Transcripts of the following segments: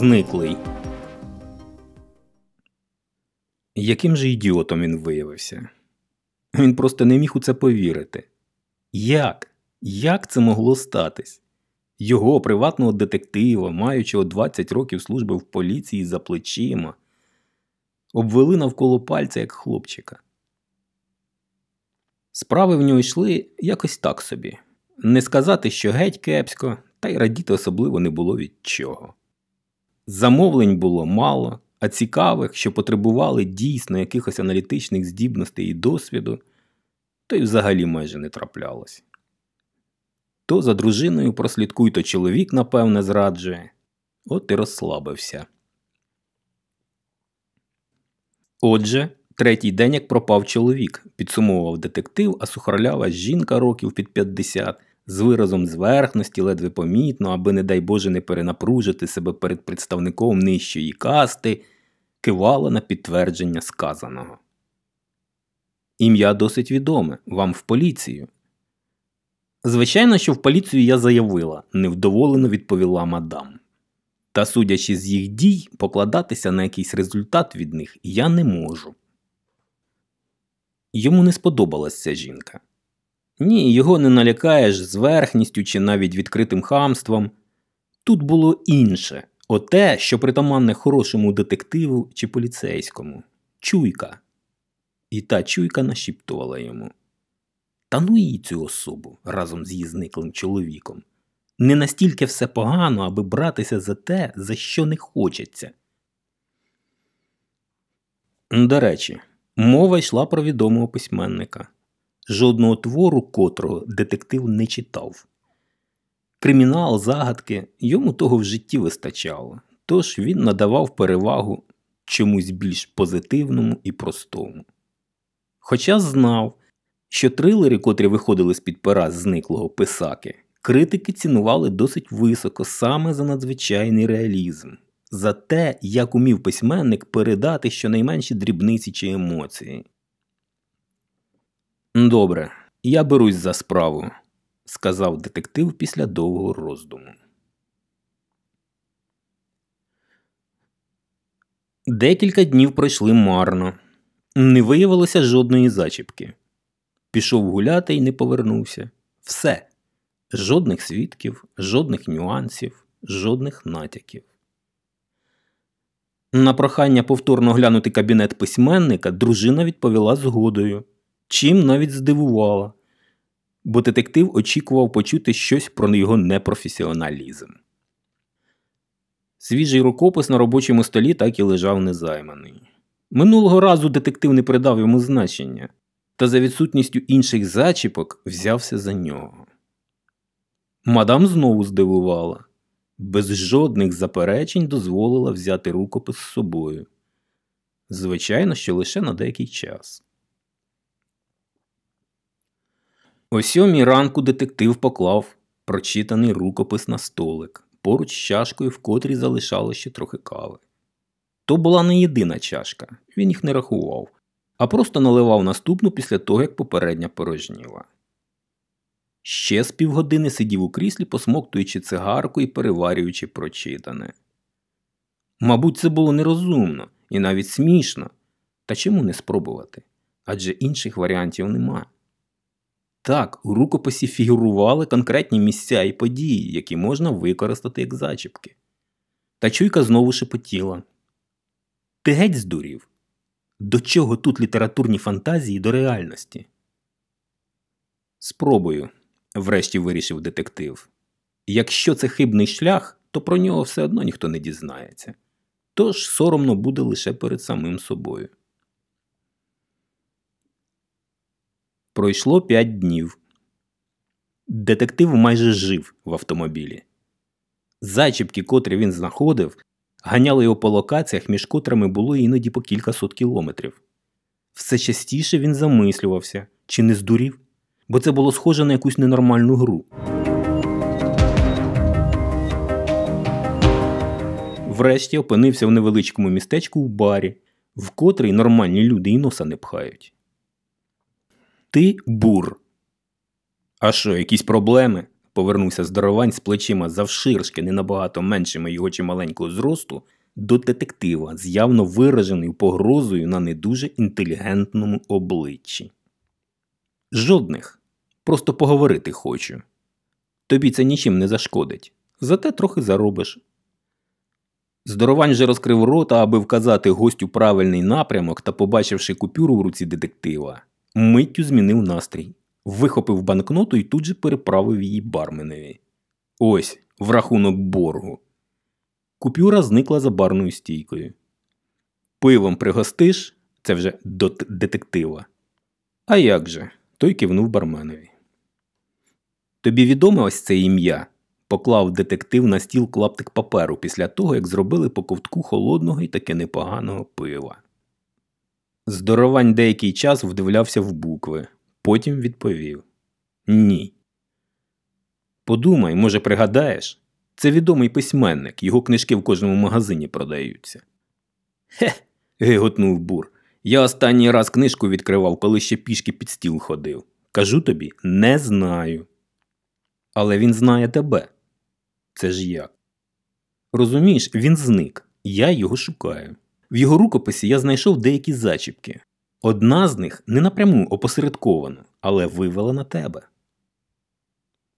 Зниклий. Яким же ідіотом він виявився? Він просто не міг у це повірити. Як? Як це могло статись? Його приватного детектива, маючого 20 років служби в поліції за плечима, обвели навколо пальця як хлопчика. Справи в нього йшли якось так собі. Не сказати, що геть кепсько, та й радіти особливо не було від чого. Замовлень було мало, а цікавих, що потребували дійсно якихось аналітичних здібностей і досвіду, то й взагалі майже не траплялось. То за дружиною прослідкуй, то чоловік, напевне, зраджує, от і розслабився. Отже, третій день як пропав чоловік, підсумовував детектив, а сухарлява жінка років під 50 з виразом зверхності, ледве помітно, аби, не дай Боже, не перенапружити себе перед представником нижчої касти, кивала на підтвердження сказаного. Ім'я досить відоме вам в поліцію. Звичайно, що в поліцію я заявила, невдоволено відповіла мадам. Та, судячи з їх дій, покладатися на якийсь результат від них я не можу. Йому не сподобалась ця жінка. Ні, його не налякаєш зверхністю чи навіть відкритим хамством. Тут було інше оте, що притаманне хорошому детективу чи поліцейському чуйка. І та чуйка нашіптувала йому. Та ну її цю особу разом з її зниклим чоловіком. Не настільки все погано, аби братися за те, за що не хочеться. До речі, мова йшла про відомого письменника жодного твору котрого детектив не читав. Кримінал, загадки йому того в житті вистачало, тож він надавав перевагу чомусь більш позитивному і простому. Хоча знав, що трилери, котрі виходили з під пера зниклого писаки, критики цінували досить високо саме за надзвичайний реалізм, за те, як умів письменник передати щонайменші дрібниці чи емоції. Добре, я берусь за справу, сказав детектив після довгого роздуму. Декілька днів пройшли марно. Не виявилося жодної зачіпки. Пішов гуляти і не повернувся. Все. Жодних свідків, жодних нюансів, жодних натяків. На прохання повторно глянути кабінет письменника дружина відповіла згодою чим навіть здивувала, бо детектив очікував почути щось про його непрофесіоналізм. Свіжий рукопис на робочому столі так і лежав незайманий. Минулого разу детектив не придав йому значення, та за відсутністю інших зачіпок взявся за нього. Мадам знову здивувала, без жодних заперечень дозволила взяти рукопис з собою. Звичайно, що лише на деякий час. О сьомій ранку детектив поклав прочитаний рукопис на столик поруч з чашкою, в котрій залишало ще трохи кави. То була не єдина чашка, він їх не рахував, а просто наливав наступну після того, як попередня порожніла. Ще з півгодини сидів у кріслі, посмоктуючи цигарку і переварюючи прочитане. Мабуть, це було нерозумно і навіть смішно. Та чому не спробувати? Адже інших варіантів немає. Так, у рукописі фігурували конкретні місця і події, які можна використати як зачіпки. Та чуйка знову шепотіла. Ти геть здурів? До чого тут літературні фантазії до реальності? Спробую, врешті вирішив детектив. Якщо це хибний шлях, то про нього все одно ніхто не дізнається. Тож соромно буде лише перед самим собою. Пройшло п'ять днів. Детектив майже жив в автомобілі. Зачіпки, котрі він знаходив, ганяли його по локаціях, між котрими було іноді по кількасот кілометрів. Все частіше він замислювався, чи не здурів, бо це було схоже на якусь ненормальну гру. Врешті опинився в невеличкому містечку в барі, в котрий нормальні люди і носа не пхають. Ти бур. А що, якісь проблеми? повернувся здоровань з плечима завширшки, не набагато меншими його чималенького зросту, до детектива з явно вираженою погрозою на не дуже інтелігентному обличчі. Жодних. Просто поговорити хочу. Тобі це нічим не зашкодить, зате трохи заробиш. Здоровань же розкрив рота, аби вказати гостю правильний напрямок та, побачивши купюру в руці детектива, миттю змінив настрій, вихопив банкноту і тут же переправив її барменеві. Ось, в рахунок боргу. Купюра зникла за барною стійкою. Пивом пригостиш це вже до детектива. А як же? Той кивнув барменові. Тобі відоме ось це ім'я? поклав детектив на стіл клаптик паперу після того, як зробили по ковтку холодного і таки непоганого пива. Здоровань деякий час вдивлявся в букви, потім відповів Ні. Подумай, може, пригадаєш? Це відомий письменник, його книжки в кожному магазині продаються. Хе. гиготнув бур. Я останній раз книжку відкривав, коли ще пішки під стіл ходив. Кажу тобі, не знаю. Але він знає тебе. Це ж як? Розумієш, він зник, я його шукаю. В його рукописі я знайшов деякі зачіпки. Одна з них не напряму опосередковано, але вивела на тебе.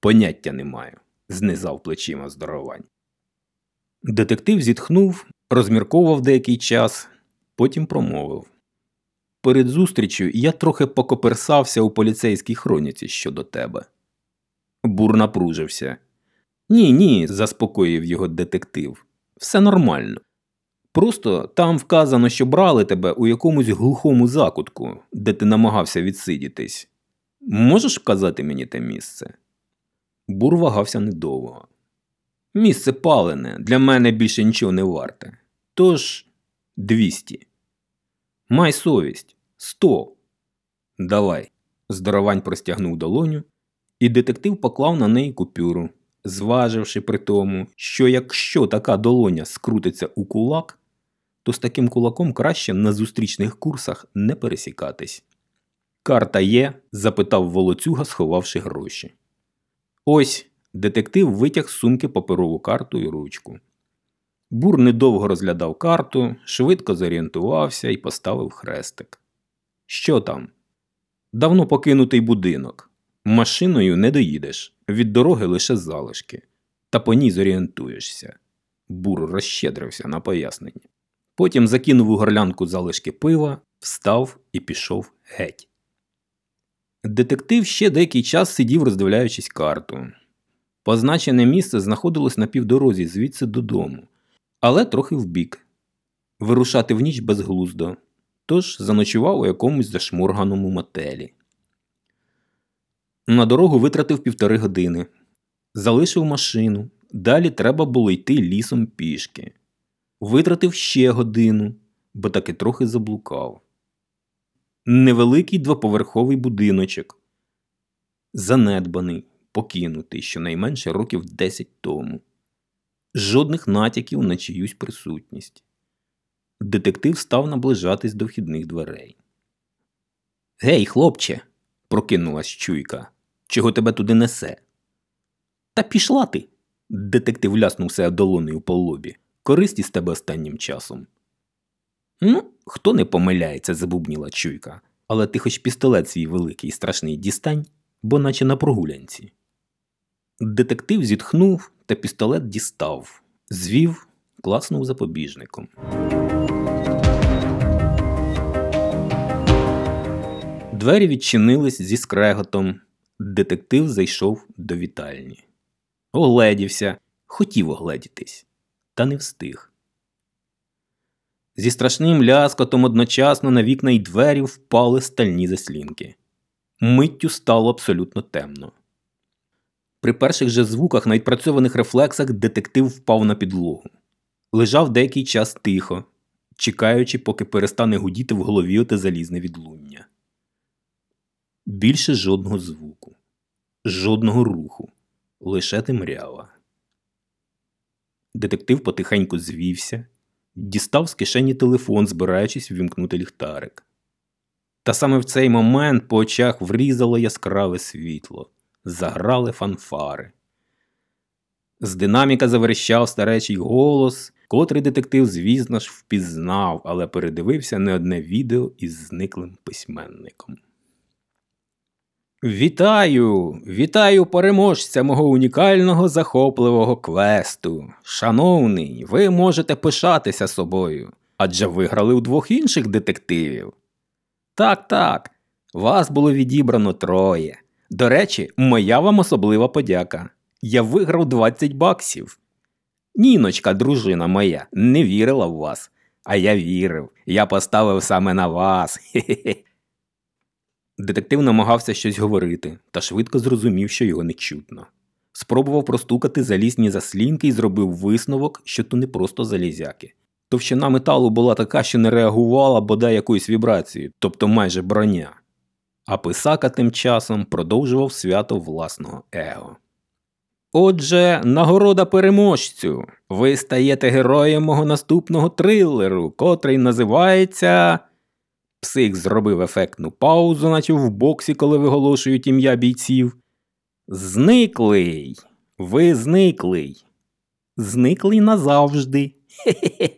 Поняття не маю, знизав плечима здоровань. Детектив зітхнув, розмірковував деякий час, потім промовив. Перед зустрічю я трохи покоперсався у поліцейській хроніці щодо тебе. Бур напружився. Ні, ні, заспокоїв його детектив. Все нормально. Просто там вказано, що брали тебе у якомусь глухому закутку, де ти намагався відсидітись. Можеш вказати мені те місце? Бур вагався недовго. Місце палене, для мене більше нічого не варте. Тож, двісті. Май совість. Сто. Давай. Здоровань простягнув долоню, і детектив поклав на неї купюру, зваживши при тому, що якщо така долоня скрутиться у кулак, то з таким кулаком краще на зустрічних курсах не пересікатись. Карта є? запитав волоцюга, сховавши гроші. Ось детектив витяг з сумки паперову карту і ручку. Бур недовго розглядав карту, швидко зорієнтувався і поставив хрестик. Що там? Давно покинутий будинок. Машиною не доїдеш, від дороги лише залишки, та по ній зорієнтуєшся. Бур розщедрився на пояснення. Потім закинув у горлянку залишки пива, встав і пішов геть. Детектив ще деякий час сидів, роздивляючись карту. Позначене місце знаходилось на півдорозі звідси додому, але трохи вбік. Вирушати в ніч безглуздо, тож заночував у якомусь зашморганому мотелі. На дорогу витратив півтори години, залишив машину, далі треба було йти лісом пішки. Витратив ще годину, бо таки трохи заблукав. Невеликий двоповерховий будиночок, занедбаний, покинутий щонайменше років 10 тому. Жодних натяків на чиюсь присутність. Детектив став наближатись до вхідних дверей. Гей, хлопче, прокинулась чуйка. Чого тебе туди несе? Та пішла ти. Детектив ляснув себе долонею по лобі. Користі з тебе останнім часом. Ну, хто не помиляється, забубніла чуйка, але ти хоч пістолет свій великий і страшний дістань, бо наче на прогулянці. Детектив зітхнув та пістолет дістав, звів, класнув запобіжником. Двері відчинились зі скреготом. Детектив зайшов до вітальні. Огледівся, хотів огледітись, та не встиг. Зі страшним ляскотом одночасно на вікна й двері впали стальні заслінки. Миттю стало абсолютно темно. При перших же звуках на відпрацьованих рефлексах детектив впав на підлогу. Лежав деякий час тихо, чекаючи, поки перестане гудіти в голові оте залізне відлуння. Більше жодного звуку, жодного руху, лише темрява. Детектив потихеньку звівся, дістав з кишені телефон, збираючись ввімкнути ліхтарик. Та саме в цей момент по очах врізало яскраве світло, Заграли фанфари. З динаміка заверещав старечий голос, котрий детектив, звісно ж, впізнав, але передивився не одне відео із зниклим письменником. Вітаю! Вітаю переможця мого унікального захопливого квесту. Шановний, ви можете пишатися собою, адже виграли у двох інших детективів. Так, так, вас було відібрано троє. До речі, моя вам особлива подяка. Я виграв 20 баксів. Ніночка, дружина моя, не вірила в вас, а я вірив. Я поставив саме на вас. Хе-хе. Детектив намагався щось говорити, та швидко зрозумів, що його не чутно. Спробував простукати залізні заслінки і зробив висновок, що то не просто залізяки. Товщина металу була така, що не реагувала бодай якоюсь вібрацією, тобто майже броня. А писака тим часом продовжував свято власного его. Отже, нагорода переможцю. Ви стаєте героєм мого наступного трилеру, котрий називається. Псих зробив ефектну паузу, наче в боксі, коли виголошують ім'я бійців. Зниклий. Ви зниклий. Зниклий назавжди. Хе-хе-хе.